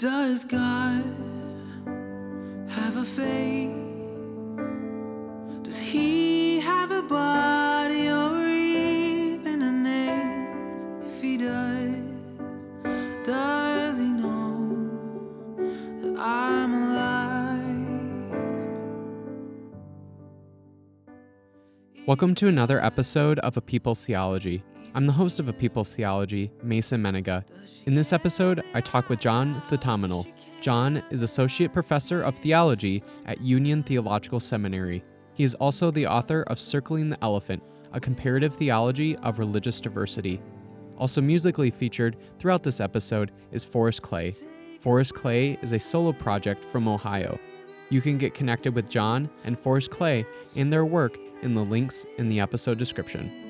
Does God have a face? Does he have a body or even a name? If he does, does he know that I'm alive? Welcome to another episode of A People's Theology. I'm the host of A People's Theology, Mason Mennenga. In this episode, I talk with John Thatamanil. John is Associate Professor of Theology at Union Theological Seminary. He is also the author of Circling the Elephant, a comparative theology of religious diversity. Also musically featured throughout this episode is Forrest Clay. Forrest Clay is a solo project from Ohio. You can get connected with John and Forrest Clay and their work in the links in the episode description.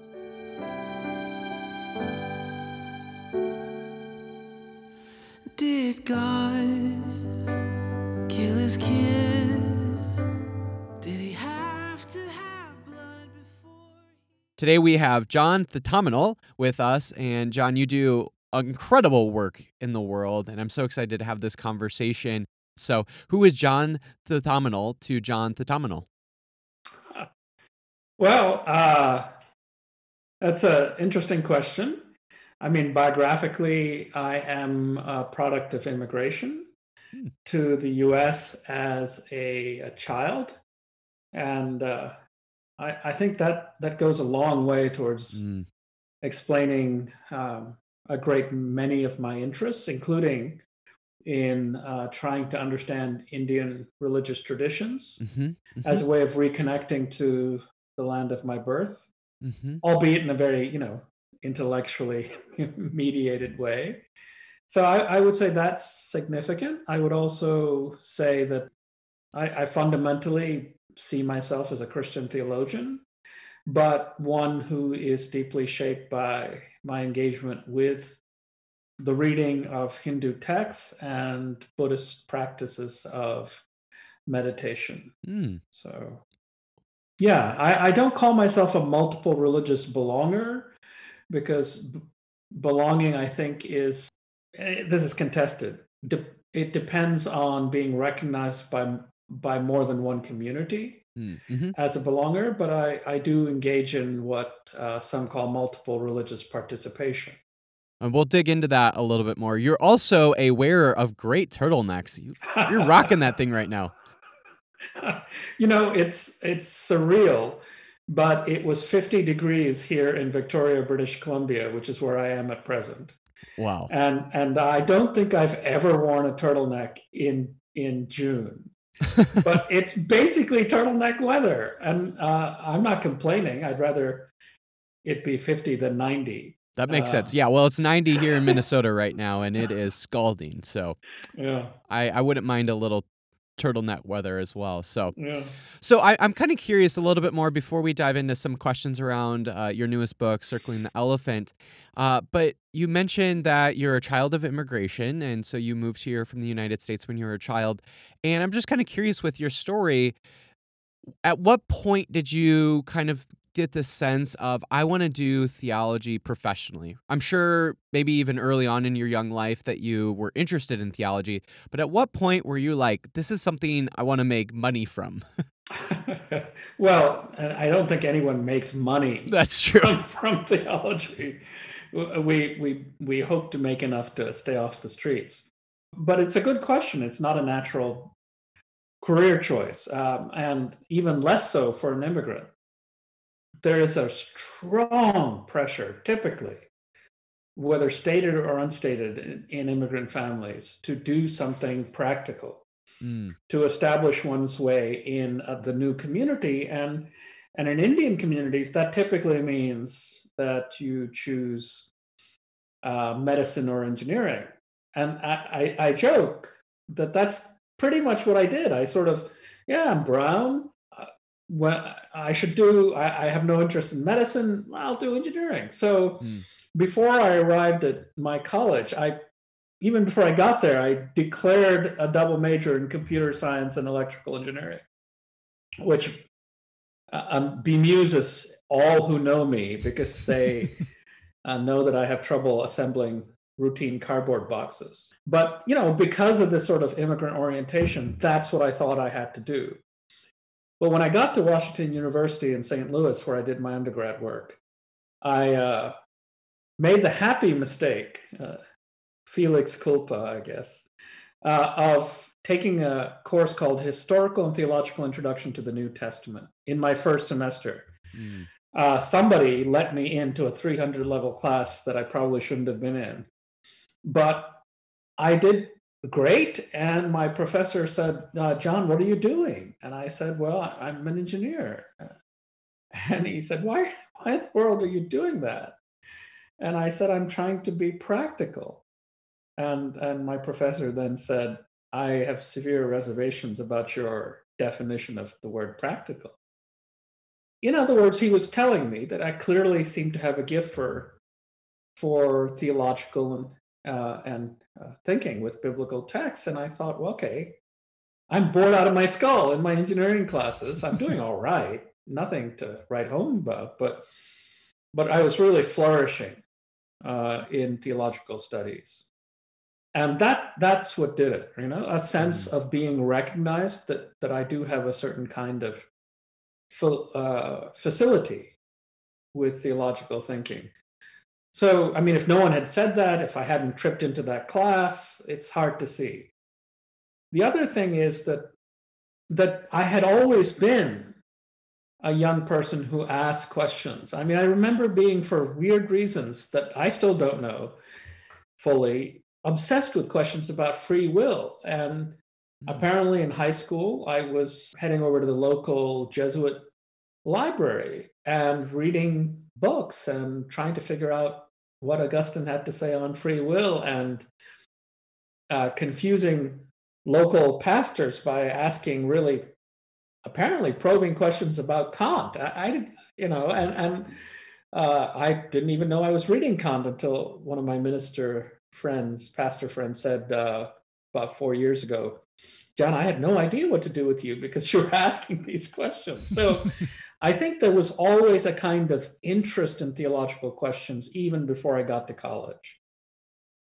God kill his kid? Did he have to have blood before? Today we have John Thatamanil with us, and John, you do incredible work in the world, and I'm so excited to have this conversation. So, who is John Thatamanil to John Thatamanil? Well, uh, that's an interesting question. I mean, biographically, I am a product of immigration Hmm. to the US as a, a child. And uh, I, I think that, that goes a long way towards Mm, explaining um, a great many of my interests, including in uh, trying to understand Indian religious traditions mhm, as a way of reconnecting to the land of my birth. Mhm, albeit in a very you know intellectually mediated way. So I, I would say that's significant. I would also say that I, I fundamentally see myself as a christian theologian but one who is deeply shaped by my engagement with the reading of hindu texts and buddhist practices of meditation. Mm. so, yeah, I, I don't call myself a multiple religious belonger because b- belonging, I think, is eh, this is contested. De- it depends on being recognized by by more than one community Mm, mhm. as a belonger, but I, I do engage in what uh, some call multiple religious participation. And we'll dig into that a little bit more. You're also a wearer of great turtlenecks. You, you're rocking that thing right now. you know, it's it's surreal, but it was 50 degrees here in Victoria, British Columbia, which is where I am at present. Wow. And and I don't think I've ever worn a turtleneck in in June. But it's basically turtleneck weather, and uh, I'm not complaining. I'd rather it be 50 than 90. That makes Uh, sense. Yeah, well, it's 90 here in Minnesota right now, and it is scalding. So Yeah, I, I wouldn't mind a little turtleneck weather as well. So yeah. So I, I'm kind of curious a little bit more before we dive into some questions around uh, your newest book, Circling the Elephant. Uh, but you mentioned that you're a child of immigration, and so you moved here from the United States when you were a child. And I'm just kind of curious with your story. At what point did you kind of get the sense of I want to do theology professionally? I'm sure maybe even early on in your young life that you were interested in theology, but at what point were you like, this is something I want to make money from? well, I don't think anyone makes money That's true. from, from theology. We we we hope to make enough to stay off the streets, but it's a good question. It's not a natural career choice, um, and even less so for an immigrant. There is a strong pressure, typically, whether stated or unstated, in, in immigrant families to do something practical Mm, to establish one's way in uh, the new community. And and in indian communities that typically means that you choose uh, medicine or engineering. And I, I, I joke that that's pretty much what i did. I sort of yeah, I'm brown. When I should do, I, I, have no interest in medicine. I'll do engineering. So mm. before I arrived at my college, I even before I got there, I declared a double major in computer science and electrical engineering, which uh, um, bemuses all who know me because they uh, know that I have trouble assembling routine cardboard boxes. But, you know, because of this sort of immigrant orientation, that's what I thought I had to do. But when I got to Washington University in St. Louis, where I did my undergrad work, I uh, made the happy mistake, uh, Felix culpa, I guess, uh, of taking a course called Historical and Theological Introduction to the New Testament in my first semester. Mm. Uh, somebody let me into a 300 level class that I probably shouldn't have been in. But I did great. And my professor said, uh, John, what are you doing? And I said, Well, I'm an engineer. And he said, Why, why in the world are you doing that? And I said, I'm trying to be practical. And, and my professor then said, I have severe reservations about your definition of the word practical. In other words, he was telling me that I clearly seem to have a gift for, for theological and uh, and uh, thinking with biblical texts. And I thought, well, okay, I'm bored out of my skull in my engineering classes. I'm doing all right, nothing to write home about, but but I was really flourishing uh, in theological studies, and that that's what did it. You know, a sense mm. of being recognized that that I do have a certain kind of uh, facility with theological thinking so, I mean, if no one had said that, if I hadn't tripped into that class, it's hard to see. The other thing is that that I had always been a young person who asked questions. I mean, I remember being for weird reasons that I still don't know fully obsessed with questions about free will and mm-hmm. apparently in high school I was heading over to the local Jesuit library and reading books and trying to figure out what Augustine had to say on free will and uh, confusing local pastors by asking really apparently probing questions about Kant. I, I did, you know, and and uh, I didn't even know I was reading Kant until one of my minister friends, pastor friends, said uh, about four years ago, John, I had no idea what to do with you because you're asking these questions. So I think there was always a kind of interest in theological questions even before I got to college.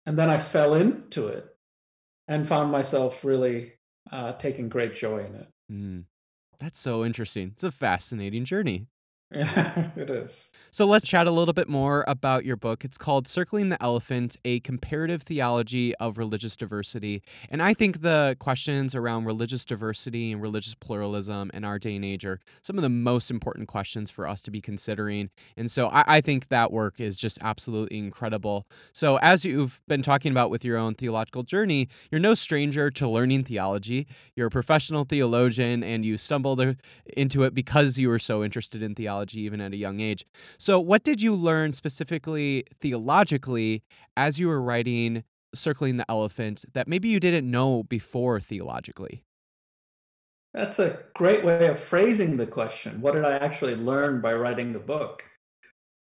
And then I fell into it and found myself really uh, taking great joy in it. Mm. That's so interesting. It's a fascinating journey. Yeah, it is. So let's chat a little bit more about your book. It's called Circling the Elephant A Comparative Theology of Religious Diversity. And I think the questions around religious diversity and religious pluralism in our day and age are some of the most important questions for us to be considering. And so I, I think that work is just absolutely incredible. So, as you've been talking about with your own theological journey, you're no stranger to learning theology. You're a professional theologian and you stumbled into it because you were so interested in theology theology even at a young age. So, what did you learn specifically theologically as you were writing Circling the Elephant that maybe you didn't know before theologically? That's a great way of phrasing the question. What did I actually learn by writing the book?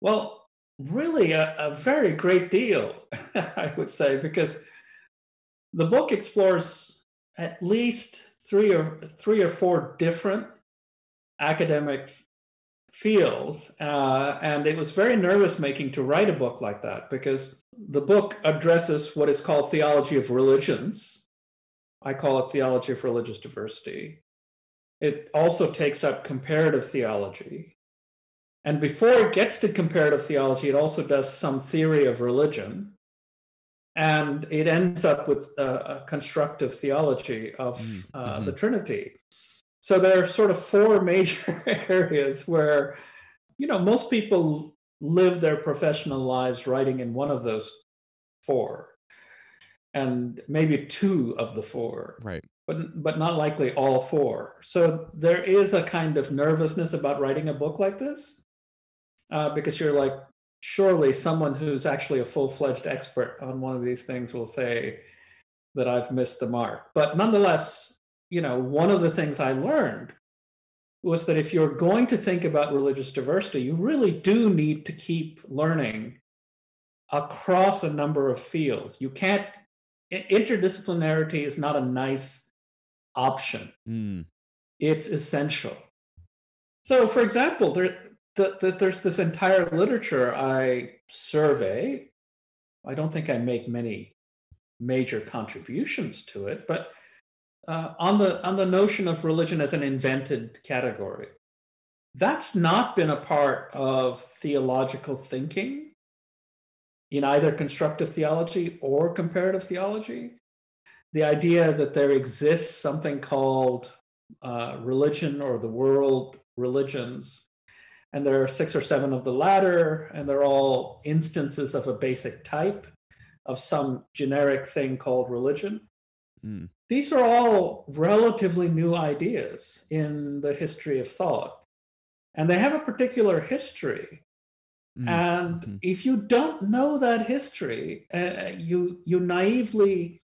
Well, really, a, a very great deal, I would say, because the book explores at least three or three or four different academic feels. Uh, and it was very nervous making to write a book like that because the book addresses what is called theology of religions. I call it theology of religious diversity. It also takes up comparative theology. And before it gets to comparative theology, it also does some theory of religion. And it ends up with a, a constructive theology of mm, uh, mm-hmm. the Trinity. So there are sort of four major areas where, you know, most people live their professional lives writing in one of those four, and maybe two of the four. Right. But but not likely all four. So there is a kind of nervousness about writing a book like this, uh, because you're like, surely someone who's actually a full-fledged expert on one of these things will say that I've missed the mark. But nonetheless, you know, one of the things I learned was that if you're going to think about religious diversity, you really do need to keep learning across a number of fields. You can't, interdisciplinarity is not a nice option, Mm. it's essential. So, for example, there, the, the, there's this entire literature I survey. I don't think I make many major contributions to it, but uh, on the on the notion of religion as an invented category, that's not been a part of theological thinking in either constructive theology or comparative theology. The idea that there exists something called uh, religion or the world religions and there are six or seven of the latter, and they're all instances of a basic type of some generic thing called religion. Mm. These are all relatively new ideas in the history of thought, and they have a particular history. Mm. And Mhm. if you don't know that history, uh, you you naively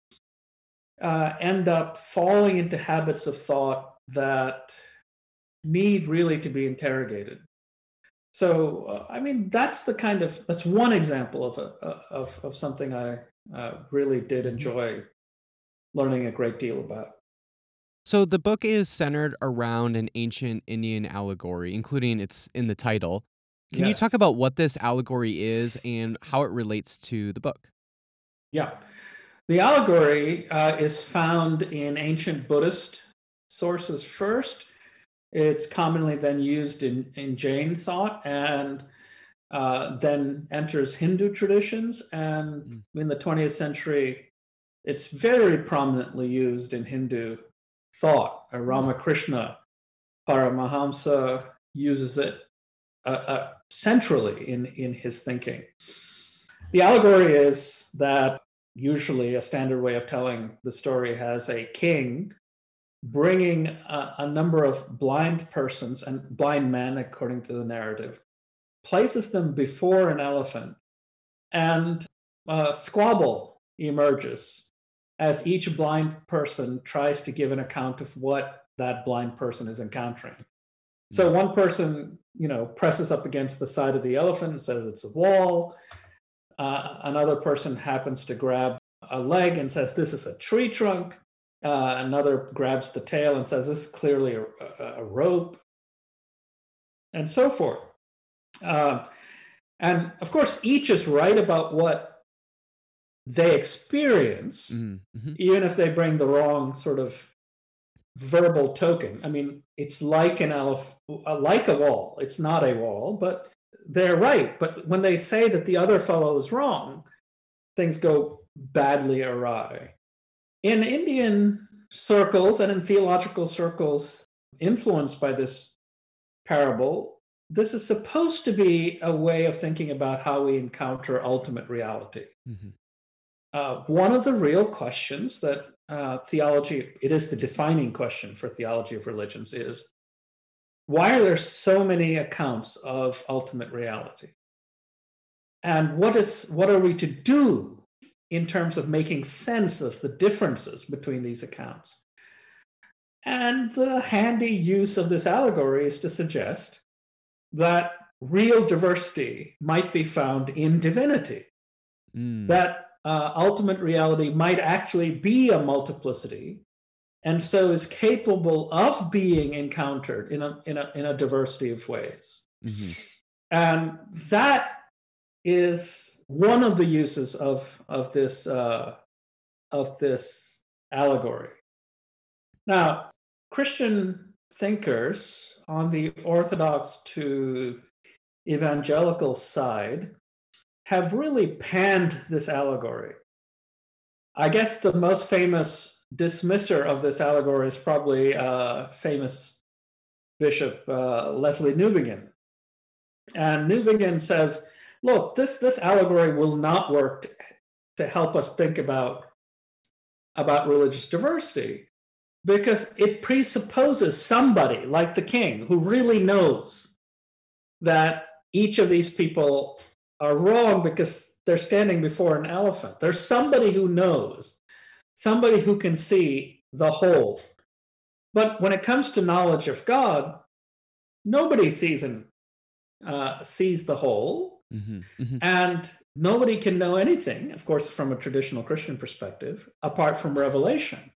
uh, end up falling into habits of thought that need really to be interrogated. So, uh, I mean, that's the kind of that's one example of a of of something I uh, really did enjoy learning a great deal about. So the book is centered around an ancient Indian allegory, including it's in the title. Can you talk about what this allegory is and how it relates to the book? Yeah, the allegory uh, is found in ancient Buddhist sources first. It's commonly then used in in Jain thought and. Uh, then enters Hindu traditions, and in the 20th century, it's very prominently used in Hindu thought. Uh, Ramakrishna Paramahamsa uses it uh, uh, centrally in, in his thinking. The allegory is that usually a standard way of telling the story has a king bringing a, a number of blind persons and blind men, according to the narrative, places them before an elephant, and a squabble emerges as each blind person tries to give an account of what that blind person is encountering. So one person, you know, presses up against the side of the elephant and says it's a wall. Uh, another person happens to grab a leg and says this is a tree trunk. Uh, another grabs the tail and says this is clearly a, a, rope, and so forth. Um, and of course, each is right about what they experience, Mm, mhm. even if they bring the wrong sort of verbal token. I mean, it's like an elef- uh, like a wall. It's not a wall, but they're right. But when they say that the other fellow is wrong, things go badly awry. In Indian circles and in theological circles influenced by this parable, this is supposed to be a way of thinking about how we encounter ultimate reality. Mhm. Uh, one of the real questions that uh, theology, it is the defining question for theology of religions, is why are there so many accounts of ultimate reality? And what is what are we to do in terms of making sense of the differences between these accounts? And the handy use of this allegory is to suggest that real diversity might be found in divinity Mm. that uh, ultimate reality might actually be a multiplicity and so is capable of being encountered in a, in a, in a diversity of ways. Mhm. And that is one of the uses of, of, this, uh, of this allegory. Now, Christian thinkers on the Orthodox to evangelical side have really panned this allegory. I guess the most famous dismisser of this allegory is probably uh, famous Bishop uh, Lesslie Newbigin. And Newbigin says, look, this, this allegory will not work to, to help us think about, about religious diversity because it presupposes somebody like the king who really knows that each of these people are wrong because they're standing before an elephant. There's somebody who knows, somebody who can see the whole. But when it comes to knowledge of God, nobody sees him, uh, sees the whole, hmm hmm and nobody can know anything, of course, from a traditional Christian perspective, apart from revelation.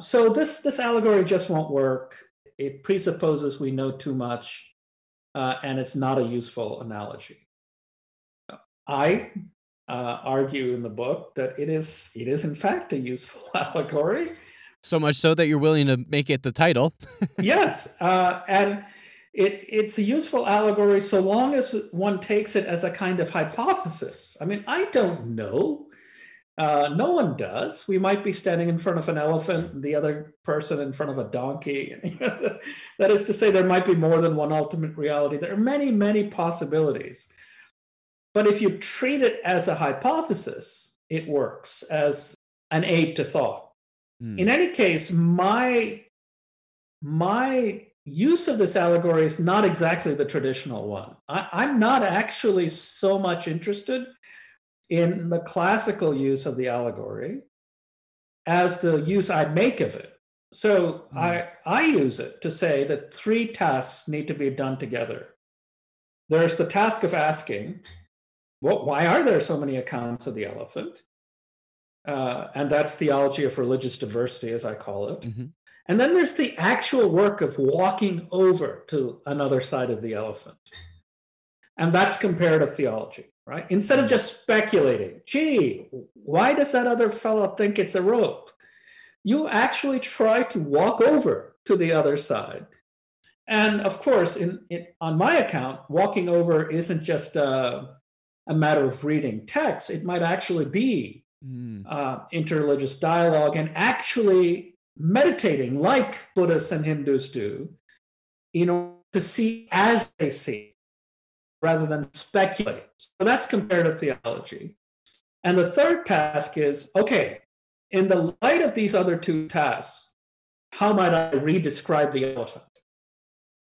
So this this allegory just won't work. It presupposes we know too much, uh, and it's not a useful analogy. I uh, argue in the book that it is it is in fact a useful allegory. So much so that you're willing to make it the title. yes, uh, and it it's a useful allegory so long as one takes it as a kind of hypothesis. I mean, I don't know. Uh, no one does. We might be standing in front of an elephant, the other person in front of a donkey. that is to say, there might be more than one ultimate reality. There are many, many possibilities. But if you treat it as a hypothesis, it works as an aid to thought. Mm, In any case, my my use of this allegory is not exactly the traditional one. I, I'm not actually so much interested in the classical use of the allegory as the use I make of it. So I, I use it to say that three tasks need to be done together. There's the task of asking, well, why are there so many accounts of the elephant? Uh, and that's theology of religious diversity, as I call it. mhm. And then there's the actual work of walking over to another side of the elephant. And that's comparative theology, right? Instead of just speculating, gee, why does that other fellow think it's a rope? You actually try to walk over to the other side. And of course, in, in on my account, walking over isn't just a, a matter of reading text. It might actually be Mm, uh, interreligious dialogue and actually meditating like Buddhists and Hindus do, you know, to see as they see rather than speculate. So that's comparative theology. And the third task is okay, in the light of these other two tasks, how might I re-describe the elephant?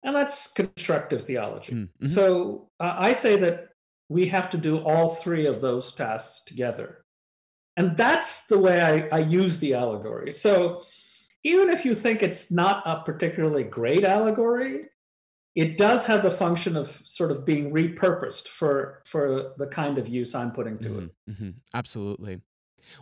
And that's constructive theology. mm, mhm. So uh, I say that we have to do all three of those tasks together. And that's the way I, I use the allegory. So even if you think it's not a particularly great allegory, it does have the function of sort of being repurposed for, for the kind of use I'm putting to it. Mhm, mhm. Absolutely.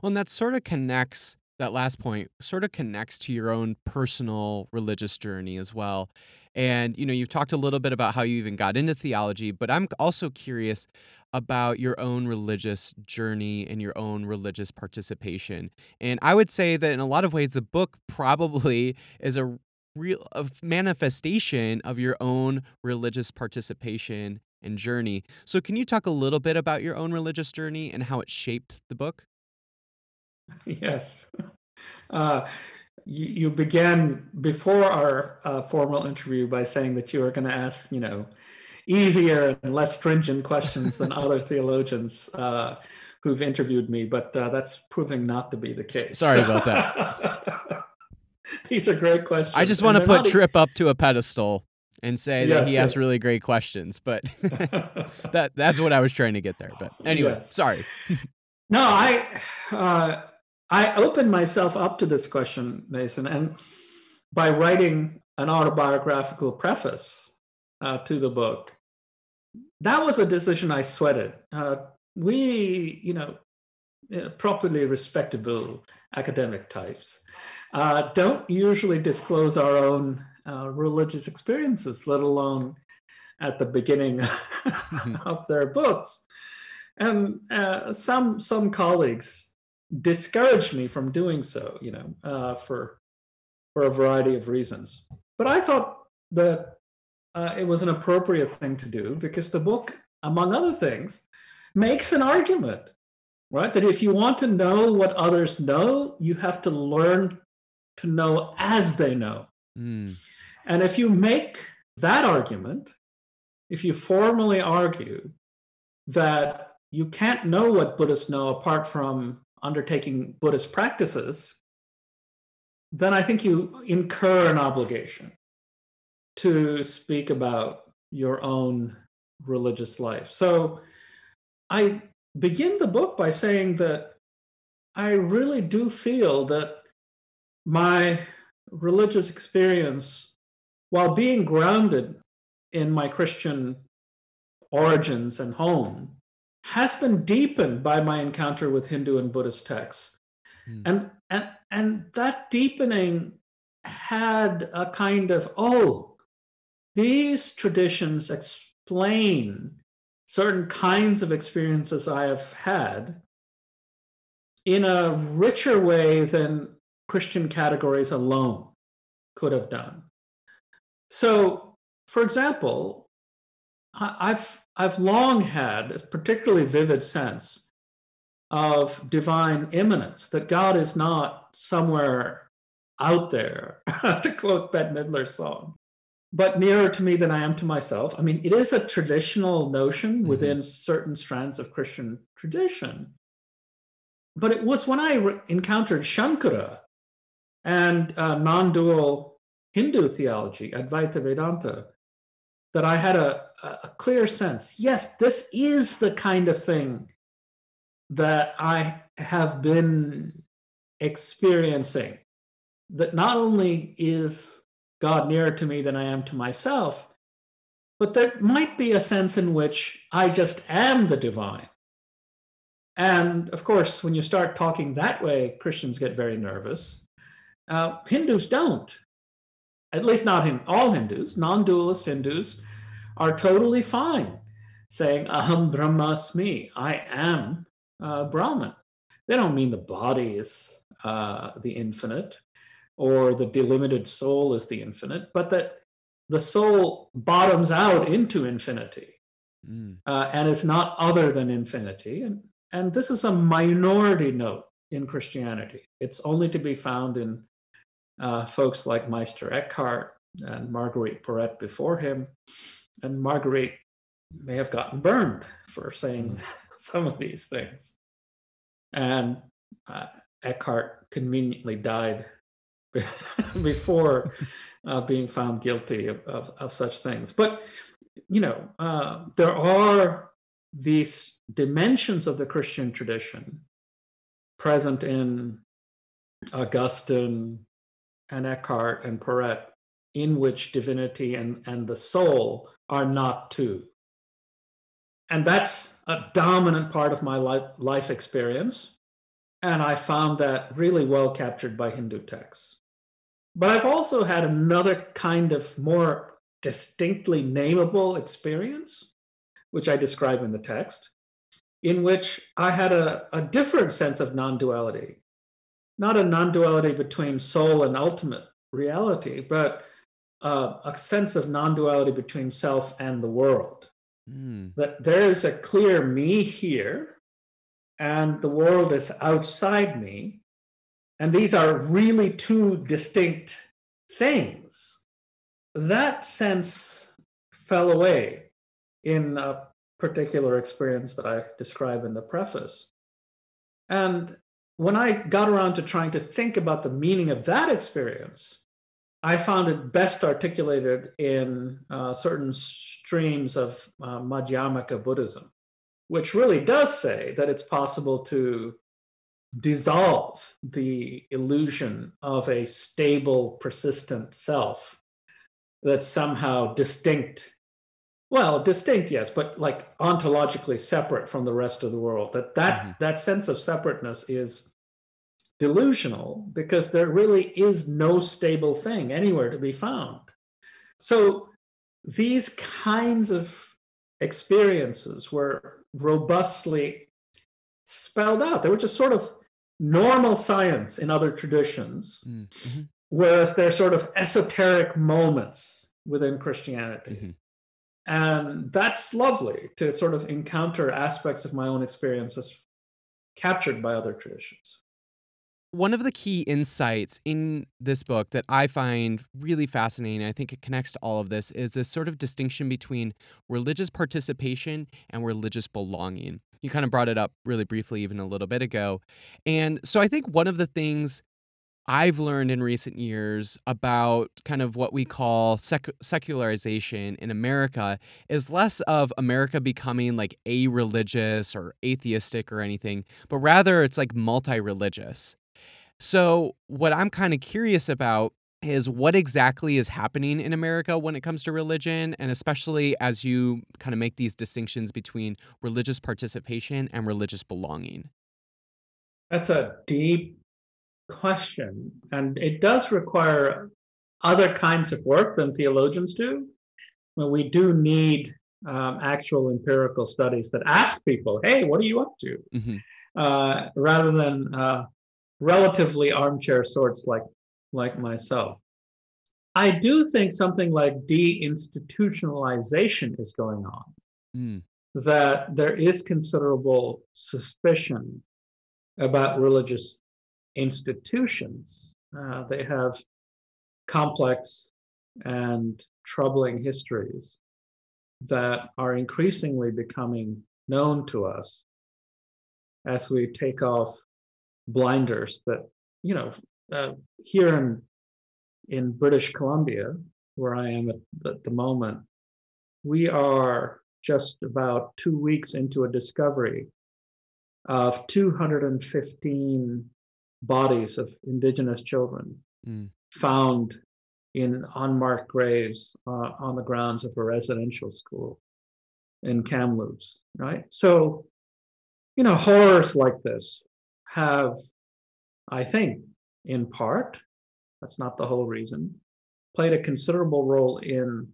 Well, and that sort of connects, that last point sort of connects to your own personal religious journey as well. And, you know, you've talked a little bit about how you even got into theology, but I'm also curious about your own religious journey and your own religious participation. And I would say that in a lot of ways, the book probably is a real a manifestation of your own religious participation and journey. So, can you talk a little bit about your own religious journey and how it shaped the book? Yes. Uh, you, you began before our uh, formal interview by saying that you were going to ask, you know, easier and less stringent questions than other theologians uh, who've interviewed me, but uh, that's proving not to be the case. sorry about that. These are great questions. I just want to put e- Trip up to a pedestal and say that he yes. really great questions, but that that's what I was trying to get there. But anyway, Yes. sorry. No, I uh, I opened myself up to this question, Mason, and by writing an autobiographical preface uh, to the book, that was a decision I sweated. Uh, we, you know, uh, properly respectable academic types uh, don't usually disclose our own uh, religious experiences, let alone at the beginning of their books. And uh, some some colleagues discouraged me from doing so, you know, uh, for for a variety of reasons. But I thought that uh, it was an appropriate thing to do because the book, among other things, makes an argument, right? That if you want to know what others know, you have to learn to know as they know. Mm, And if you make that argument, if you formally argue that you can't know what Buddhists know apart from undertaking Buddhist practices, then I think you incur an obligation to speak about your own religious life. So I begin the book by saying that I really do feel that my religious experience, while being grounded in my Christian origins and home, has been deepened by my encounter with Hindu and Buddhist texts. Mm. And, and, and that deepening had a kind of, oh, these traditions explain certain kinds of experiences I have had in a richer way than Christian categories alone could have done. So, for example, I've I've long had a particularly vivid sense of divine immanence, that God is not somewhere out there, to quote Bette Midler's song, but nearer to me than I am to myself. I mean, it is a traditional notion mm-hmm. within certain strands of Christian tradition. But it was when I re- encountered Shankara and uh, non dual Hindu theology, Advaita Vedanta, that I had a, a clear sense yes, this is the kind of thing that I have been experiencing. That not only is God nearer to me than I am to myself, but there might be a sense in which I just am the divine. And of course, when you start talking that way, Christians get very nervous. Uh, Hindus don't, at least not in all Hindus. Non dualist Hindus are totally fine saying, Aham Brahmasmi, I am uh, Brahman. They don't mean the body is uh, the infinite or the delimited soul is the infinite, but that the soul bottoms out into infinity mm. uh, and is not other than infinity. And, and this is a minority note in Christianity. It's only to be found in uh, folks like Meister Eckhart and Marguerite Porete before him. And Marguerite may have gotten burned for saying mm. some of these things. And uh, Eckhart conveniently died before uh, being found guilty of, of, of, such things. But, you know, uh, there are these dimensions of the Christian tradition present in Augustine and Eckhart and Porete, in which divinity and, and the soul are not two. And that's a dominant part of my life, life experience. And I found that really well captured by Hindu texts. But I've also had another kind of more distinctly nameable experience, which I describe in the text, in which I had a, a different sense of non duality. Not a non duality between soul and ultimate reality, but uh, a sense of non duality between self and the world. Mm. That there is a clear me here, and the world is outside me, and these are really two distinct things. That sense fell away in a particular experience that I describe in the preface. And when I got around to trying to think about the meaning of that experience, I found it best articulated in uh, certain streams of uh, Madhyamaka Buddhism, which really does say that it's possible to dissolve the illusion of a stable, persistent self that's somehow distinct. Well, distinct, yes, but like ontologically separate from the rest of the world. That that mm-hmm. that sense of separateness is delusional because there really is no stable thing anywhere to be found. So these kinds of experiences were robustly spelled out. They were just sort of normal science in other traditions, mm, mm-hmm. whereas they're sort of esoteric moments within Christianity. Mm-hmm. And that's lovely to sort of encounter aspects of my own experiences captured by other traditions. One of the key insights in this book that I find really fascinating, I think it connects to all of this, is this sort of distinction between religious participation and religious belonging. You kind of brought it up really briefly, even a little bit ago. And so I think one of the things I've learned in recent years about kind of what we call sec- secularization in America is less of America becoming like a religious or atheistic or anything, but rather it's like multi religious. So, what I'm kind of curious about is what exactly is happening in America when it comes to religion, and especially as you kind of make these distinctions between religious participation and religious belonging. That's a deep question, and it does require other kinds of work than theologians do. Well, we do need um, actual empirical studies that ask people, "Hey, what are you up to?" Mm-hmm. Uh, rather than uh, relatively armchair sorts like like myself. I do think something like deinstitutionalization is going on. Mm. That there is considerable suspicion about religious institutions. Uh, they have complex and troubling histories that are increasingly becoming known to us as we take off blinders that, you know, uh, here in in British Columbia, where I am at the, at the moment, we are just about two weeks into a discovery of 215 bodies of indigenous children mm. found in unmarked graves uh, on the grounds of a residential school in Kamloops, right? So, you know, horrors like this have, I think, in part, that's not the whole reason, played a considerable role in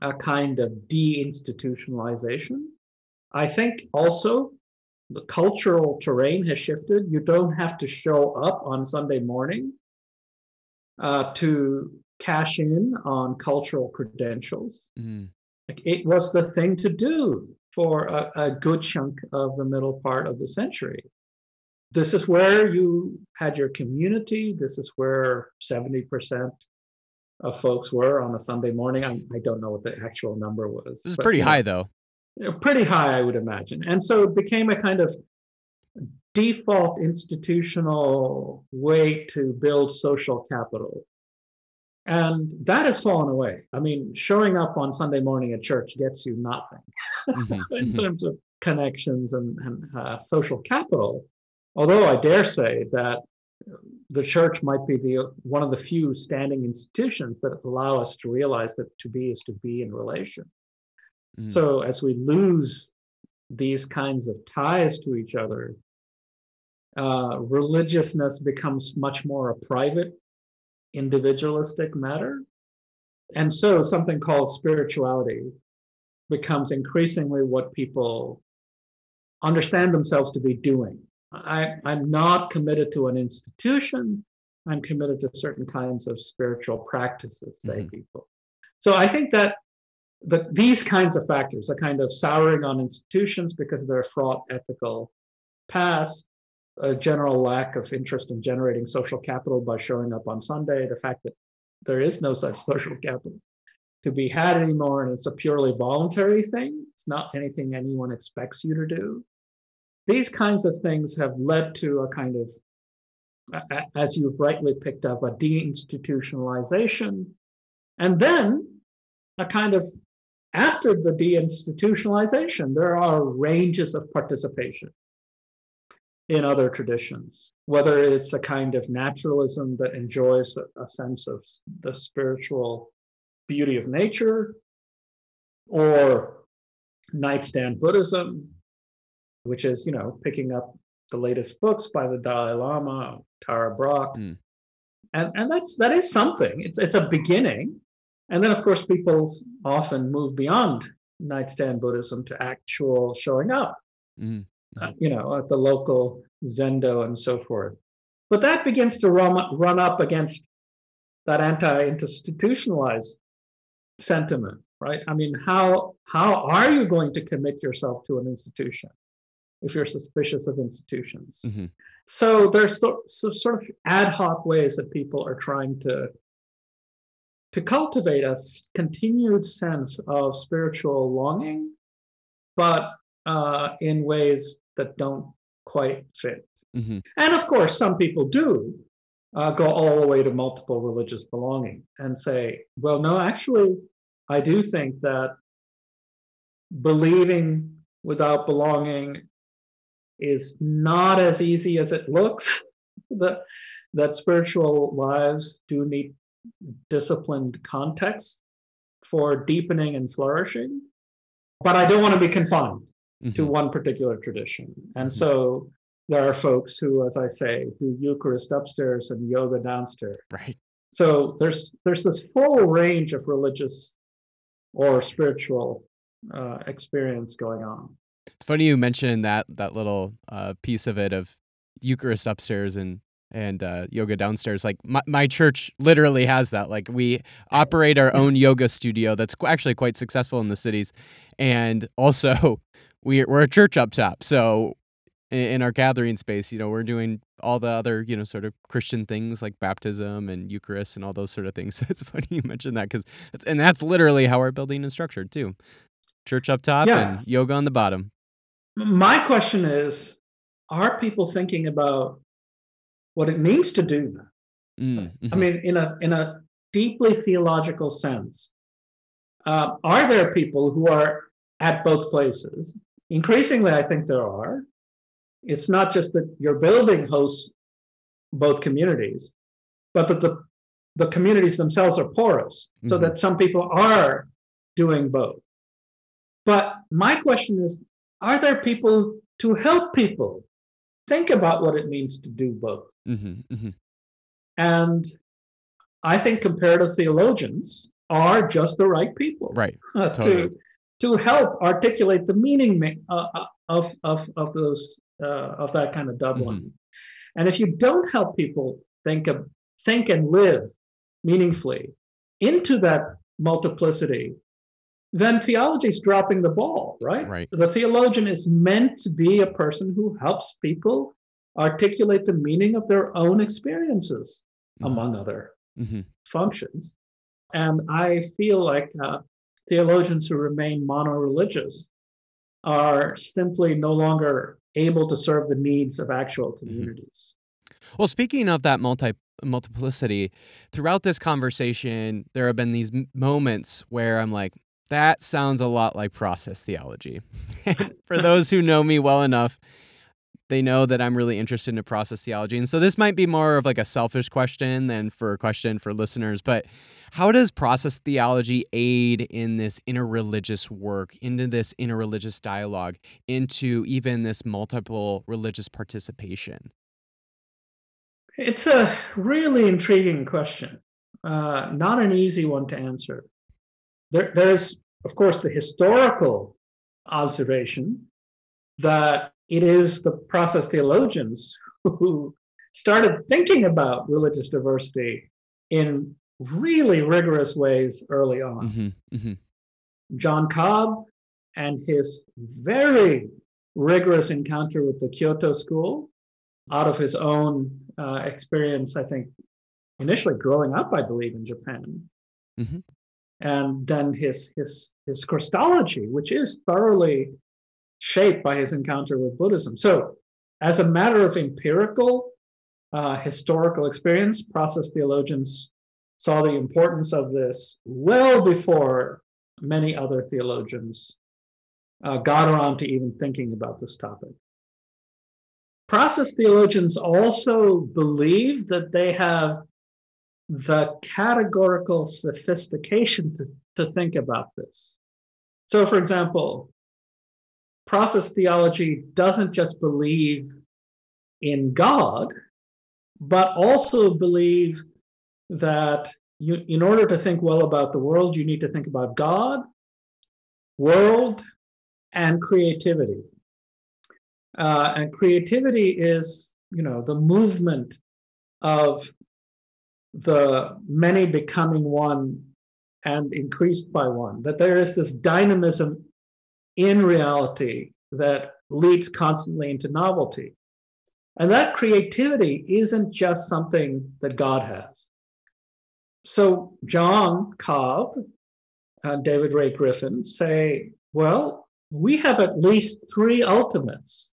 a kind of deinstitutionalization. I think also the cultural terrain has shifted. You don't have to show up on Sunday morning uh, to cash in on cultural credentials. Mm. Like it was the thing to do for a, a good chunk of the middle part of the century this is where you had your community. This is where 70% of folks were on a Sunday morning. I, I don't know what the actual number was. This is pretty high, though. Pretty high, I would imagine. And so it became a kind of default institutional way to build social capital. And that has fallen away. I mean, showing up on Sunday morning at church gets you nothing mm-hmm. in mm-hmm. terms of connections and, and uh, social capital. Although I dare say that the church might be the one of the few standing institutions that allow us to realize that to be is to be in relation. Mm. So as we lose these kinds of ties to each other, uh, religiousness becomes much more a private, individualistic matter. And so something called spirituality becomes increasingly what people understand themselves to be doing I, I'm not committed to an institution. I'm committed to certain kinds of spiritual practices, say mm-hmm. people. So I think that the, these kinds of factors, a kind of souring on institutions because of their fraught ethical past, a general lack of interest in generating social capital by showing up on Sunday, the fact that there is no such social capital to be had anymore, and it's a purely voluntary thing. It's not anything anyone expects you to do. These kinds of things have led to a kind of, as you've rightly picked up, a deinstitutionalization. And then a kind of, after the deinstitutionalization, there are ranges of participation in other traditions, whether it's a kind of naturalism that enjoys a, a sense of the spiritual beauty of nature, or nightstand Buddhism, which is you know picking up the latest books by the Dalai Lama, Tara Brach, mm. and and that's that is something. It's it's a beginning, and then of course people often move beyond nightstand Buddhism to actual showing up, mm. uh, you know, at the local zendo and so forth. But that begins to run run up against that anti-institutionalized sentiment, right? I mean, how how are you going to commit yourself to an institution? if you're suspicious of institutions. Mm-hmm. So there's so, so sort of ad hoc ways that people are trying to to cultivate a continued sense of spiritual longing, but uh, in ways that don't quite fit. Mm-hmm. And of course, some people do uh, go all the way to multiple religious belonging and say, well, no, actually, I do think that believing without belonging is not as easy as it looks. the that spiritual lives do need disciplined context for deepening and flourishing. But I don't want to be confined to Mhm. one particular tradition. And Mhm. so there are folks who, as I say, do Eucharist upstairs and yoga downstairs. Right. So there's there's this full range of religious or spiritual uh, experience going on. It's funny you mentioned that that little uh, piece of it of Eucharist upstairs and and uh, yoga downstairs. Like my, my church literally has that. Like we operate our own yoga studio that's actually quite successful in the cities, and also we we're a church up top. So in our gathering space, you know, we're doing all the other you know sort of Christian things like baptism and Eucharist and all those sort of things. So it's funny you mentioned that because and that's literally how our building is structured too. Church up top Yeah. and yoga on the bottom. My question is are people thinking about what it means to do that? Mm, I mhm. mean, in a in a deeply theological sense, uh, are there people who are at both places? Increasingly, I think there are. It's not just that your building hosts both communities, but that the the communities themselves are porous, so Mhm. that some people are doing both. But my question is: Are there people to help people think about what it means to do both? Mhm, mhm. And I think comparative theologians are just the right people Right. uh, totally. to to help articulate the meaning uh, uh, of of of those uh, of that kind of doubling. Mm-hmm. And if you don't help people think of think and live meaningfully into that multiplicity, then theology is dropping the ball, right? Right. The theologian is meant to be a person who helps people articulate the meaning of their own experiences, Mhm. among other Mhm. functions. And I feel like uh, theologians who remain mono-religious are simply no longer able to serve the needs of actual communities. Well, speaking of that multi multiplicity, throughout this conversation, there have been these moments where I'm like, that sounds a lot like process theology. For those who know me well enough, they know that I'm really interested in process theology. And so this might be more of like a selfish question than for a question for listeners, but how does process theology aid in this interreligious work, into this interreligious dialogue, into even this multiple religious participation? It's a really intriguing question, uh, not an easy one to answer. There, there's, of course, the historical observation that it is the process theologians who started thinking about religious diversity in really rigorous ways early on. hmm hmm John Cobb and his very rigorous encounter with the Kyoto School, out of his own uh, experience, I think, initially growing up, I believe, in Japan, Mhm. And then his his his Christology, which is thoroughly shaped by his encounter with Buddhism. So, as a matter of empirical, uh, historical experience, process theologians saw the importance of this well before many other theologians uh, got around to even thinking about this topic. Process theologians also believe that they have the categorical sophistication to, to think about this. So, for example, process theology doesn't just believe in God, but also believe that you, in order to think well about the world, you need to think about God, world, and creativity. Uh, and creativity is, you know, the movement of the many becoming one and increased by one. That there is this dynamism in reality that leads constantly into novelty. And that creativity isn't just something that God has. So John Cobb and David Ray Griffin say, well, we have at least three ultimates.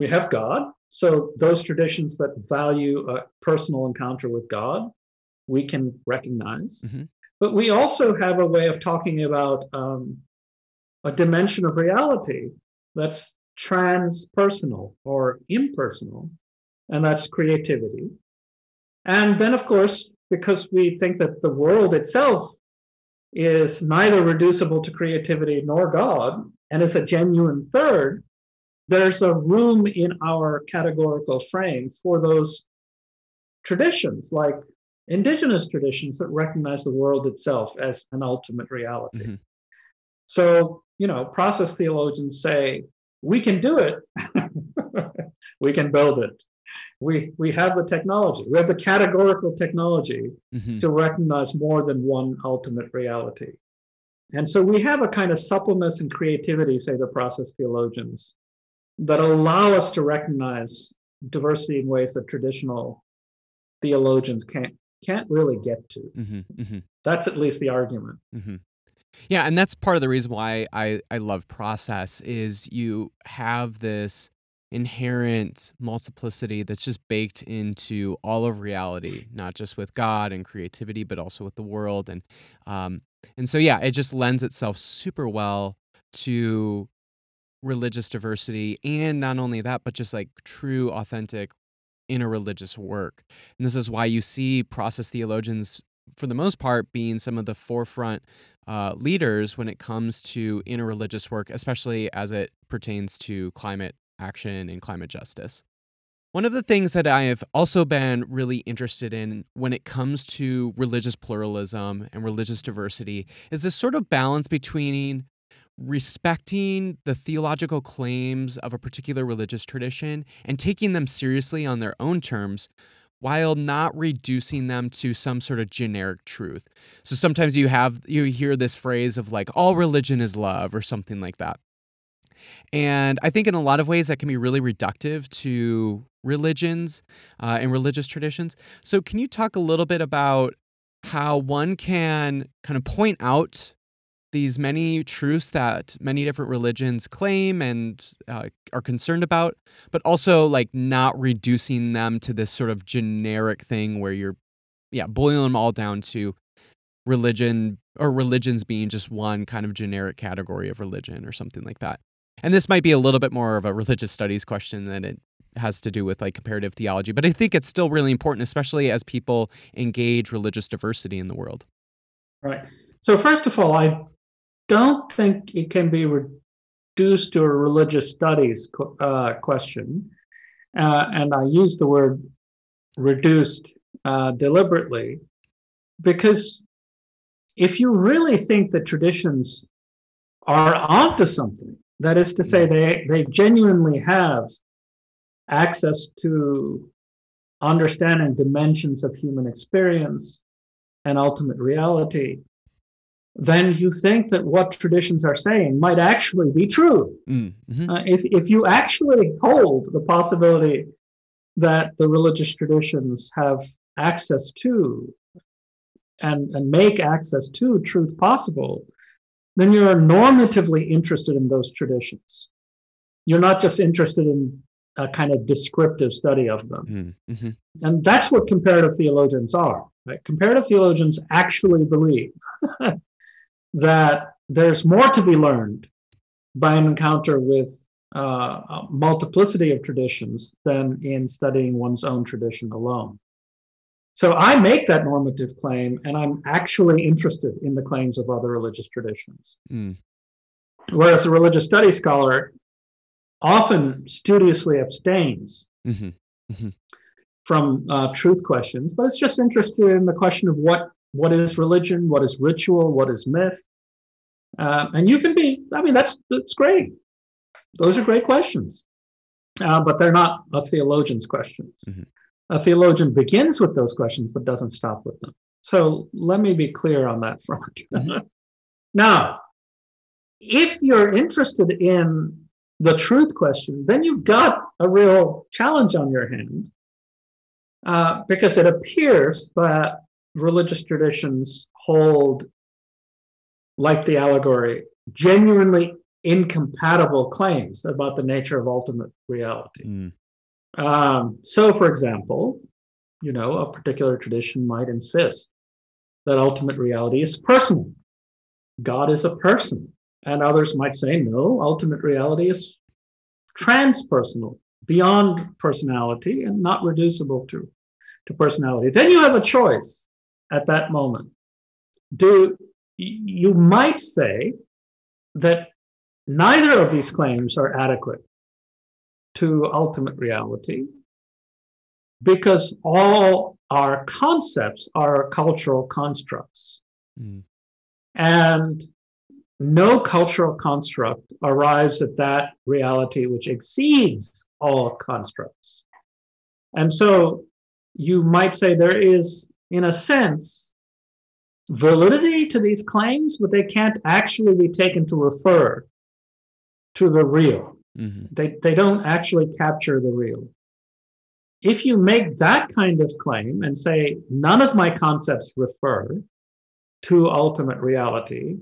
We have God. So those traditions that value a personal encounter with God, we can recognize. Mhm. But we also have a way of talking about um, a dimension of reality that's transpersonal or impersonal. and that's creativity. And then, of course, because we think that the world itself is neither reducible to creativity nor God, and is a genuine third, there's a room in our categorical frame for those traditions, like indigenous traditions that recognize the world itself as an ultimate reality. Mm-hmm. So, you know, process theologians say, we can do it, we can build it. We, we have the technology, we have the categorical technology mm-hmm. to recognize more than one ultimate reality. And so we have a kind of suppleness and creativity, say the process theologians, that allow us to recognize diversity in ways that traditional theologians can't can't really get to. Mm-hmm, mm-hmm. That's at least the argument. Mm-hmm. Yeah, and that's part of the reason why I I love process is you have this inherent multiplicity that's just baked into all of reality, not just with God and creativity, but also with the world and um and so yeah, it just lends itself super well to religious diversity and not only that but just like true authentic interreligious work. And this is why you see process theologians for the most part being some of the forefront uh, leaders when it comes to interreligious work especially as it pertains to climate action and climate justice. One of the things that I have also been really interested in when it comes to religious pluralism and religious diversity is this sort of balance between respecting the theological claims of a particular religious tradition and taking them seriously on their own terms while not reducing them to some sort of generic truth. So sometimes you have you hear this phrase of like all religion is love or something like that. And I think in a lot of ways that can be really reductive to religions uh, and religious traditions. So can you talk a little bit about how one can kind of point out these many truths that many different religions claim and uh, are concerned about, but also like not reducing them to this sort of generic thing where you're, yeah, boiling them all down to religion or religions being just one kind of generic category of religion or something like that. And this might be a little bit more of a religious studies question than it has to do with like comparative theology, but I think it's still really important, especially as people engage religious diversity in the world. Right. So, first of all, I don't think it can be reduced to a religious studies uh, question. Uh, and I use the word reduced uh, deliberately because if you really think that traditions are onto something, that is to say, they, they genuinely have access to understanding dimensions of human experience and ultimate reality, then you think that what traditions are saying might actually be true. Mm, mm-hmm. Uh, if, if you actually hold the possibility that the religious traditions have access to and, and make access to truth possible, then you're normatively interested in those traditions. You're not just interested in a kind of descriptive study of them. Mm, mm-hmm. And that's what comparative theologians are. Right? Comparative theologians actually believe that there's more to be learned by an encounter with uh, a multiplicity of traditions than in studying one's own tradition alone. So I make that normative claim, and I'm actually interested in the claims of other religious traditions. Mm. Whereas a religious studies scholar often studiously abstains mm-hmm. Mm-hmm. from uh, truth questions, but it's just interested in the question of what what is religion, what is ritual, what is myth, uh, and you can be. I mean, that's that's great. Those are great questions, uh, but they're not a theologian's questions. Mm-hmm. A theologian begins with those questions, but doesn't stop with them. So let me be clear on that front. Mm-hmm. now, if you're interested in the truth question, then you've got a real challenge on your hand uh, because it appears that religious traditions hold, like the allegory, genuinely incompatible claims about the nature of ultimate reality. Mm. Um, so, for example, you know, a particular tradition might insist that ultimate reality is personal. God is a person. And others might say, no, ultimate reality is transpersonal. beyond personality and not reducible to, to personality. Then you have a choice at that moment. Do you might say that neither of these claims are adequate to ultimate reality because all our concepts are cultural constructs. Mm. And no cultural construct arrives at that reality which exceeds all constructs. And so you might say there is, in a sense, validity to these claims, but they can't actually be taken to refer to the real. Mm-hmm. They, they don't actually capture the real. If you make that kind of claim and say, none of my concepts refer to ultimate reality,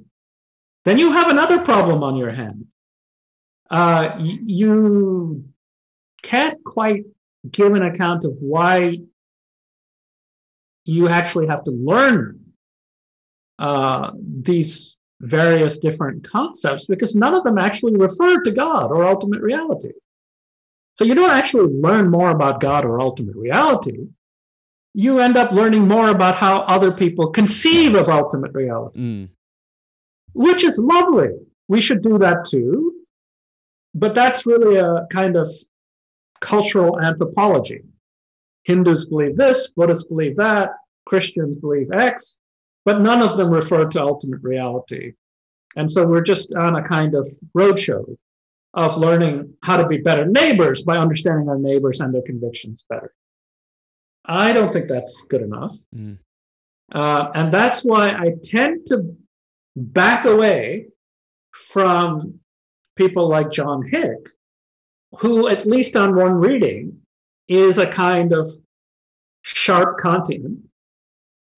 then you have another problem on your hand. Uh, you can't quite give an account of why you actually have to learn uh, these various different concepts because none of them actually refer to God or ultimate reality. So you don't actually learn more about God or ultimate reality. You end up learning more about how other people conceive of ultimate reality. Mm which is lovely. We should do that too. But that's really a kind of cultural anthropology. Hindus believe this, Buddhists believe that, Christians believe X, but none of them refer to ultimate reality. And so we're just on a kind of roadshow of learning how to be better neighbors by understanding our neighbors and their convictions better. I don't think that's good enough. Mm. Uh, and that's why I tend to back away from people like John Hick, who, at least on one reading, is a kind of sharp Kantian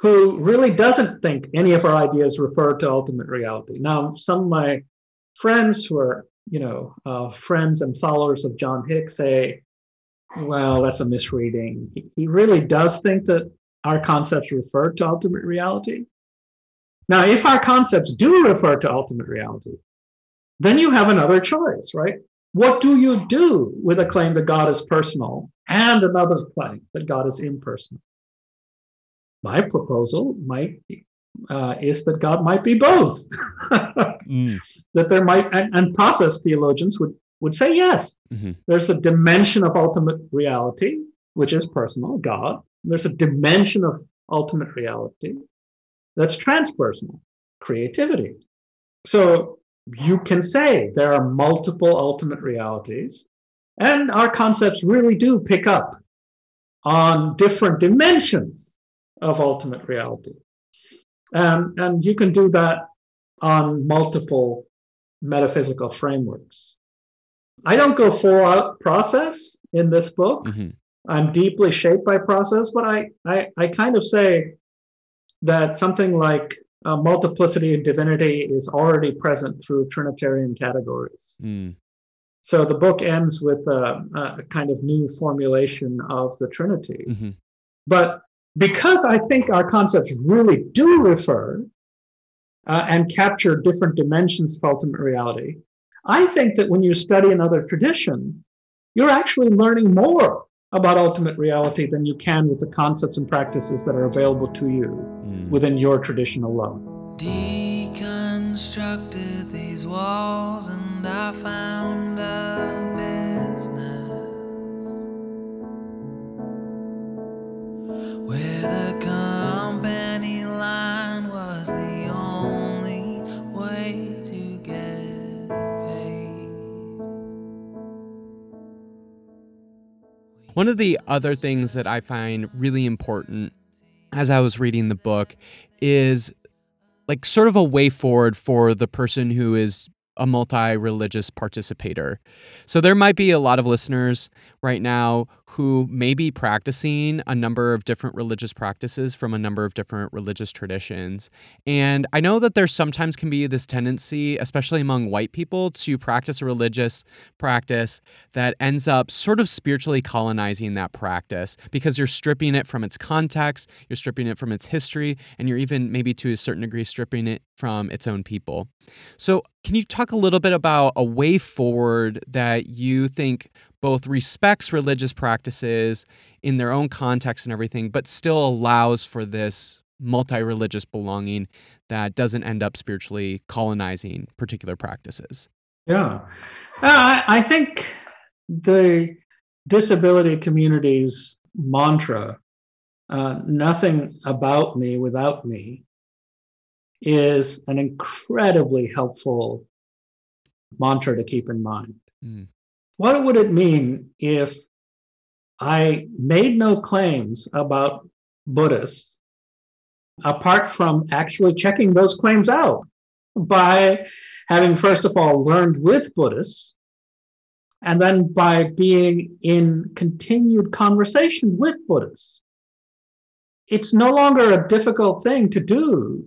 who really doesn't think any of our ideas refer to ultimate reality. Now, some of my friends who are, you know, uh, friends and followers of John Hick say, well, that's a misreading. He, he really does think that our concepts refer to ultimate reality. Now, if our concepts do refer to ultimate reality, then you have another choice, right? What do you do with a claim that God is personal and another claim that God is impersonal? My proposal might uh, is that God might be both. mm. That there might, and, and, process theologians would would say yes. Mm-hmm. There's a dimension of ultimate reality, which is personal, God. There's a dimension of ultimate reality, that's transpersonal creativity. So you can say there are multiple ultimate realities, and our concepts really do pick up on different dimensions of ultimate reality. And, and you can do that on multiple metaphysical frameworks. I don't go full out process in this book. Mm-hmm. I'm deeply shaped by process, but I, I, I kind of say that something like uh, multiplicity and divinity is already present through Trinitarian categories. Mm. So the book ends with a, a, kind of new formulation of the Trinity. Mm-hmm. But because I think our concepts really do refer uh, and capture different dimensions of ultimate reality, I think that when you study another tradition, you're actually learning more about ultimate reality than you can with the concepts and practices that are available to you mm. within your tradition alone. Deconstructed these walls and I found a business where the company line was the only way to get paid. One of the other things that I find really important as I was reading the book is like sort of a way forward for the person who is a multi religious participator. So there might be a lot of listeners right now who may be practicing a number of different religious practices from a number of different religious traditions. And I know that there sometimes can be this tendency, especially among white people, to practice a religious practice that ends up sort of spiritually colonizing that practice because you're stripping it from its context, you're stripping it from its history, and you're even maybe to a certain degree stripping it from its own people. So, can you talk a little bit about a way forward that you think both respects religious practices in their own context and everything, but still allows for this multi religious belonging that doesn't end up spiritually colonizing particular practices. Yeah. Uh, I, think the disability community's mantra, uh, nothing about me without me, is an incredibly helpful mantra to keep in mind. Mm. What would it mean if I made no claims about Buddhists apart from actually checking those claims out by having, first of all, learned with Buddhists, and then by being in continued conversation with Buddhists? It's no longer a difficult thing to do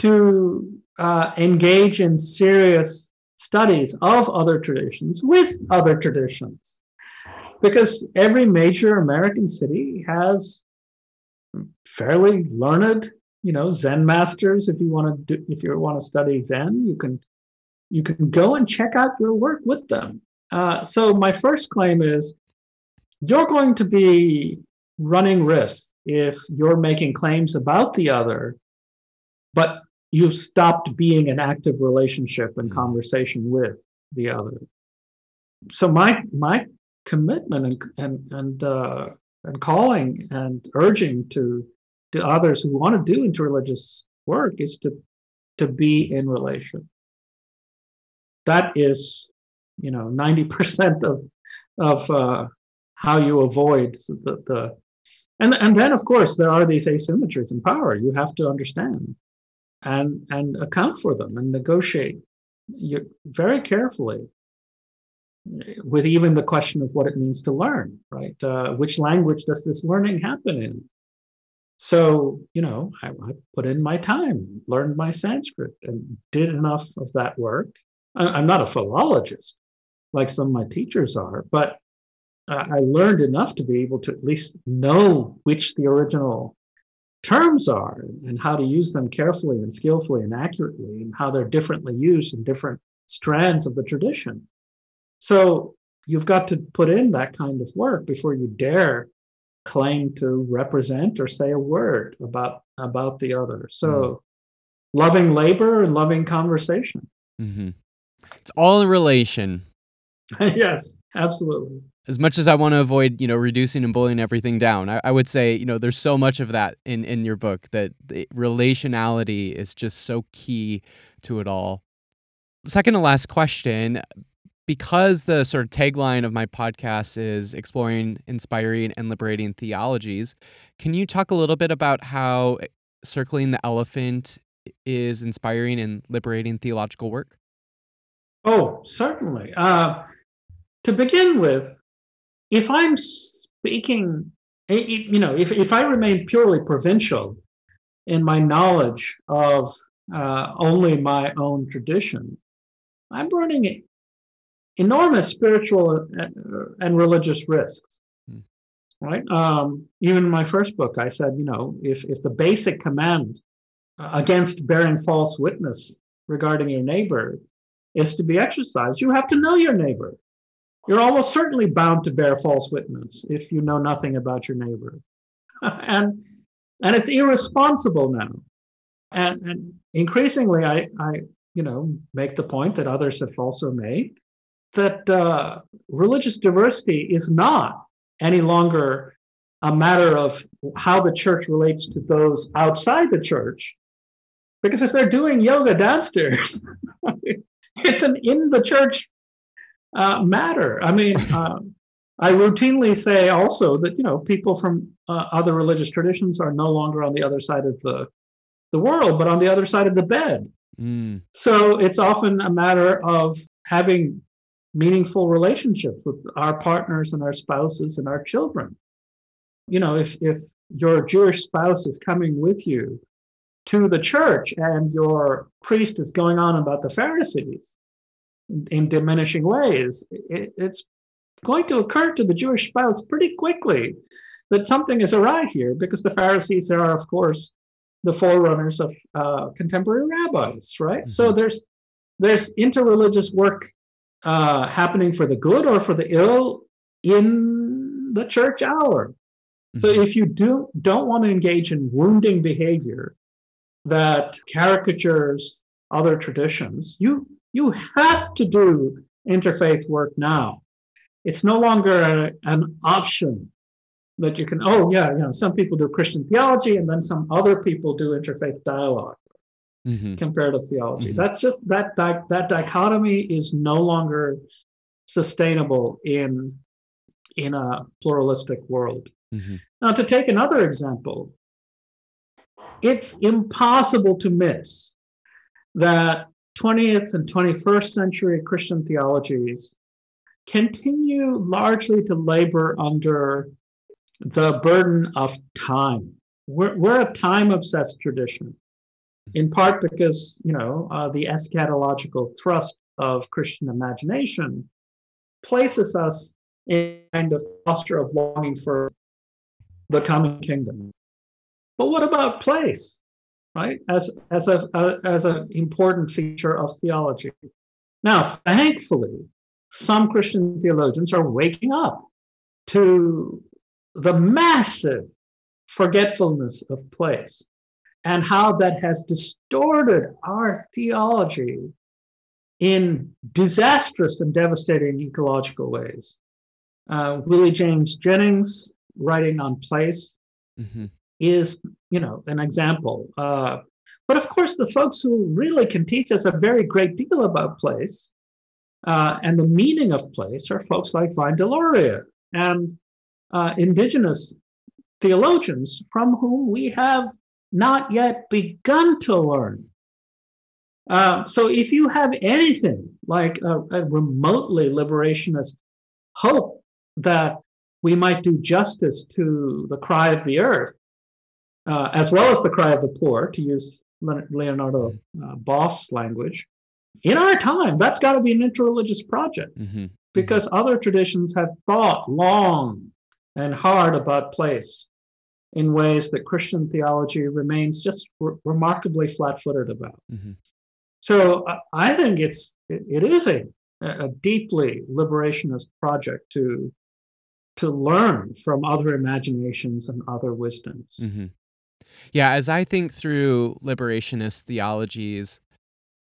to uh, engage in serious studies of other traditions with other traditions. Because every major American city has fairly learned, you know, Zen masters. If you want to do, if you want to study Zen, you can you can go and check out your work with them. Uh, so my first claim is you're going to be running risks if you're making claims about the other, but you've stopped being an active relationship and mm. conversation with the other. So my my commitment and and and uh, and calling and urging to to others who want to do interreligious work is to to be in relation. That is, you know, ninety percent of of uh, how you avoid the, the and and then of course there are these asymmetries in power. You have to understand and and account for them and negotiate very carefully with even the question of what it means to learn right? Uh, which language does this learning happen in? So you know I, I, put in my time learned my sanskrit and did enough of that work. I, i'm not a philologist like some of my teachers are but I learned enough to be able to at least know which the original terms are and how to use them carefully and skillfully and accurately and how they're differently used in different strands of the tradition. So you've got to put in that kind of work before you dare claim to represent or say a word about about the other. So mm loving labor and loving conversation. Mm-hmm. It's all in relation. yes, absolutely as much as I want to avoid, you know, reducing and boiling everything down, I, I, would say, you know, there's so much of that in in your book that the relationality is just so key to it all. Second to last question, because the sort of tagline of my podcast is exploring, inspiring, and liberating theologies, can you talk a little bit about how circling the elephant is inspiring and liberating theological work? Oh, certainly. Uh, to begin with, if I'm speaking, you know, if, if I remain purely provincial in my knowledge of uh, only my own tradition, I'm running enormous spiritual and religious risks. Hmm. Right. Um, even in my first book, I said, you know, if if the basic command against bearing false witness regarding your neighbor is to be exercised, you have to know your neighbor you're almost certainly bound to bear false witness if you know nothing about your neighbor. and and it's irresponsible now. And, and increasingly, I, I, you know, make the point that others have also made that uh, religious diversity is not any longer a matter of how the church relates to those outside the church. Because if they're doing yoga downstairs, it's an in the church uh, matter. I mean, uh, I routinely say also that you know people from uh, other religious traditions are no longer on the other side of the the world, but on the other side of the bed. Mm. So it's often a matter of having meaningful relationships with our partners and our spouses and our children. You know, if if your Jewish spouse is coming with you to the church and your priest is going on about the Pharisees, in diminishing ways, it, it's going to occur to the Jewish spouse pretty quickly that something is awry here because the Pharisees are, of course, the forerunners of uh, contemporary rabbis, right? Mm-hmm. So there's there's interreligious work uh, happening for the good or for the ill in the church hour. So Mhm. if you do don't want to engage in wounding behavior that caricatures other traditions, you you have to do interfaith work now. It's no longer a- an option that you can. Oh yeah, you know, some people do Christian theology, and then some other people do interfaith dialogue, Mhm. comparative theology. Mhm. That's just that di- that dichotomy is no longer sustainable in in a pluralistic world. Mhm. Now, to take another example, it's impossible to miss that 20th and 21st century Christian theologies continue largely to labor under the burden of time. We're, we're a time obsessed tradition, in part because, you know, uh, the eschatological thrust of Christian imagination places us in a kind of posture of longing for the coming kingdom. But what about place, right? As as a, a as an important feature of theology. Now, thankfully, some Christian theologians are waking up to the massive forgetfulness of place and how that has distorted our theology in disastrous and devastating ecological ways. Uh, Willie James Jennings, writing on place, Mhm. Is you know an example. Uh, but of course, the folks who really can teach us a very great deal about place uh, and the meaning of place are folks like Vine Deloria and uh, indigenous theologians from whom we have not yet begun to learn. Um, so if you have anything like a, a remotely liberationist hope that we might do justice to the cry of the earth, uh, as well as the cry of the poor, to use Leonardo uh, Boff's language, in our time, that's got to be an interreligious project Mhm. because other traditions have thought long and hard about place in ways that Christian theology remains just re- remarkably flat-footed about. Mhm. So I- I think it's it, it is a a deeply liberationist project to to learn from other imaginations and other wisdoms. Mhm. Yeah, as I think through liberationist theologies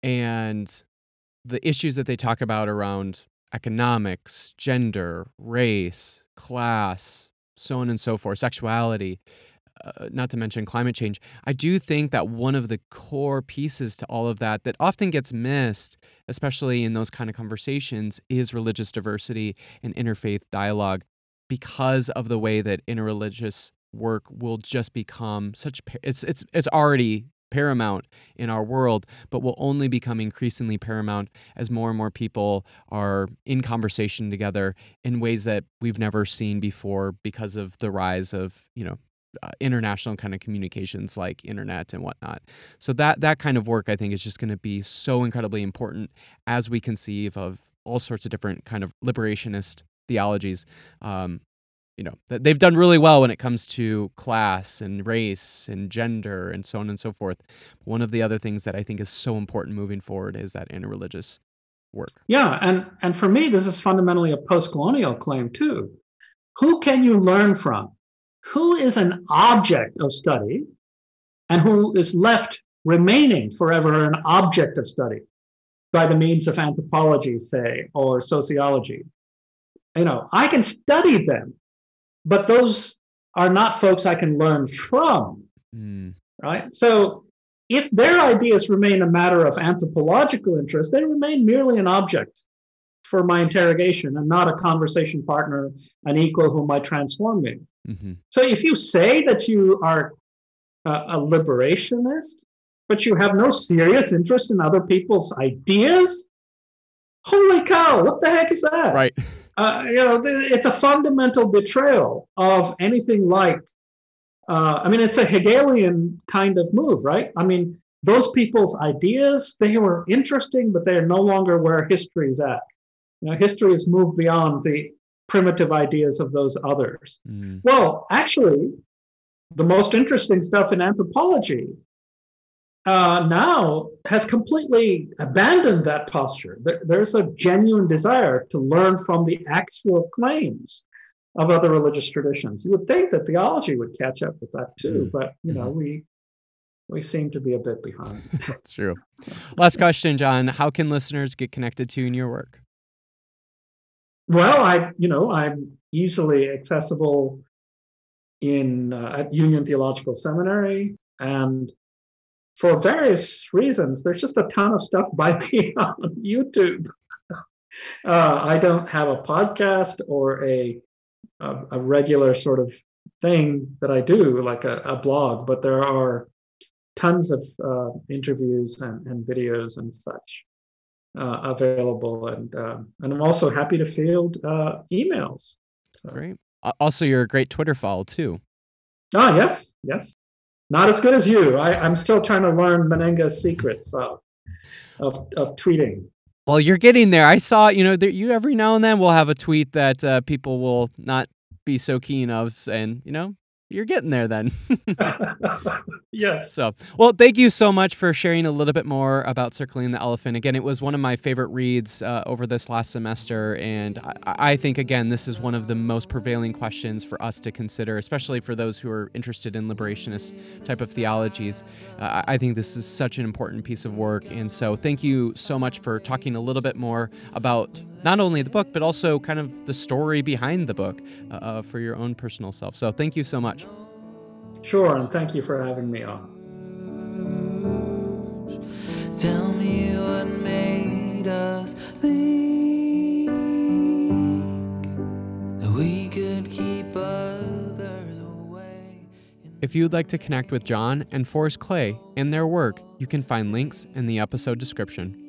and the issues that they talk about around economics, gender, race, class, so on and so forth, sexuality, uh, not to mention climate change, I do think that one of the core pieces to all of that that often gets missed, especially in those kind of conversations, is religious diversity and interfaith dialogue because of the way that interreligious work will just become such it's it's it's already paramount in our world but will only become increasingly paramount as more and more people are in conversation together in ways that we've never seen before because of the rise of you know uh, international kind of communications like internet and whatnot. So that that kind of work i think is just going to be so incredibly important as we conceive of all sorts of different kind of liberationist theologies um, you know th- they've done really well when it comes to class and race and gender and so on and so forth one of the other things that i think is so important moving forward is that interreligious work Yeah, and and for me, this is fundamentally a post-colonial claim too. Who can you learn from? Who is an object of study, and who is left remaining forever an object of study by the means of anthropology, say, or sociology? You know, I can study them, but those are not folks I can learn from Mm, right? So if their ideas remain a matter of anthropological interest, they remain merely an object for my interrogation and not a conversation partner, an equal who might transform me. mhm. So if you say that you are a, a liberationist, but you have no serious interest in other people's ideas, holy cow, what the heck is that? right uh, you know, it's a fundamental betrayal of anything like. Uh, I mean, it's a Hegelian kind of move, right? I mean, those people's ideas they were interesting, but they are no longer where history is at. You know, history has moved beyond the primitive ideas of those others. Mm, Well, actually, the most interesting stuff in anthropology uh, now has completely abandoned that posture. There, there's a genuine desire to learn from the actual claims of other religious traditions. You would think that theology would catch up with that too, Mm. but you know, Mhm. we we seem to be a bit behind. That's true. Last question, John. How can listeners get connected to you and your work? Well, I, you know, I'm easily accessible in uh, at Union Theological Seminary, and for various reasons, there's just a ton of stuff by me on YouTube. Uh, I don't have a podcast or a, a a regular sort of thing that I do, like a, a blog, but there are tons of uh, interviews and, and videos and such uh, available, and um, and I'm also happy to field uh, emails. So- Great. Also, you're a great Twitter follow too. Ah, yes, yes. Not as good as you. I, I'm still trying to learn Mennenga's secrets of of, of tweeting. Well, you're getting there. I saw, you know, there, you every now and then will have a tweet that uh, people will not be so keen of, and you know, you're getting there then. yes. So, well, thank you so much for sharing a little bit more about Circling the Elephant. Again, it was one of my favorite reads uh, over this last semester, and I, I think, again, this is one of the most prevailing questions for us to consider, especially for those who are interested in liberationist type of theologies. Uh, I I think this is such an important piece of work, and so thank you so much for talking a little bit more about not only the book, but also kind of the story behind the book uh, uh, for your own personal self. So, thank you so much. Sure, and thank you for having me on. Tell me what made us think that we could keep others away. If you'd like to connect with John and Forrest Clay and their work, you can find links in the episode description.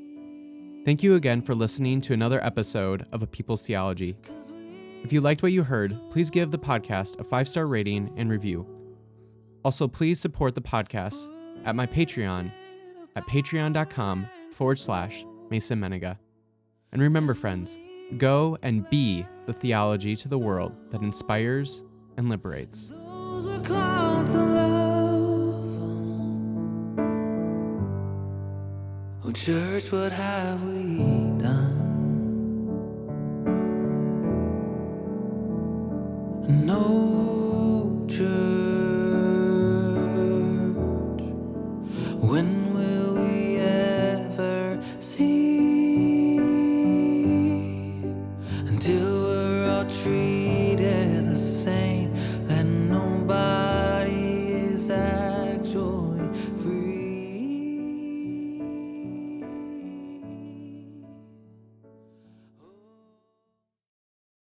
Thank you again for listening to another episode of A People's Theology. If you liked what you heard, please give the podcast a five star rating and review. Also, please support the podcast at my Patreon at patreon.com forward slash Mason Mennenga. And remember, friends, go and be the theology to the world that inspires and liberates. Oh, church, what have we done? No church.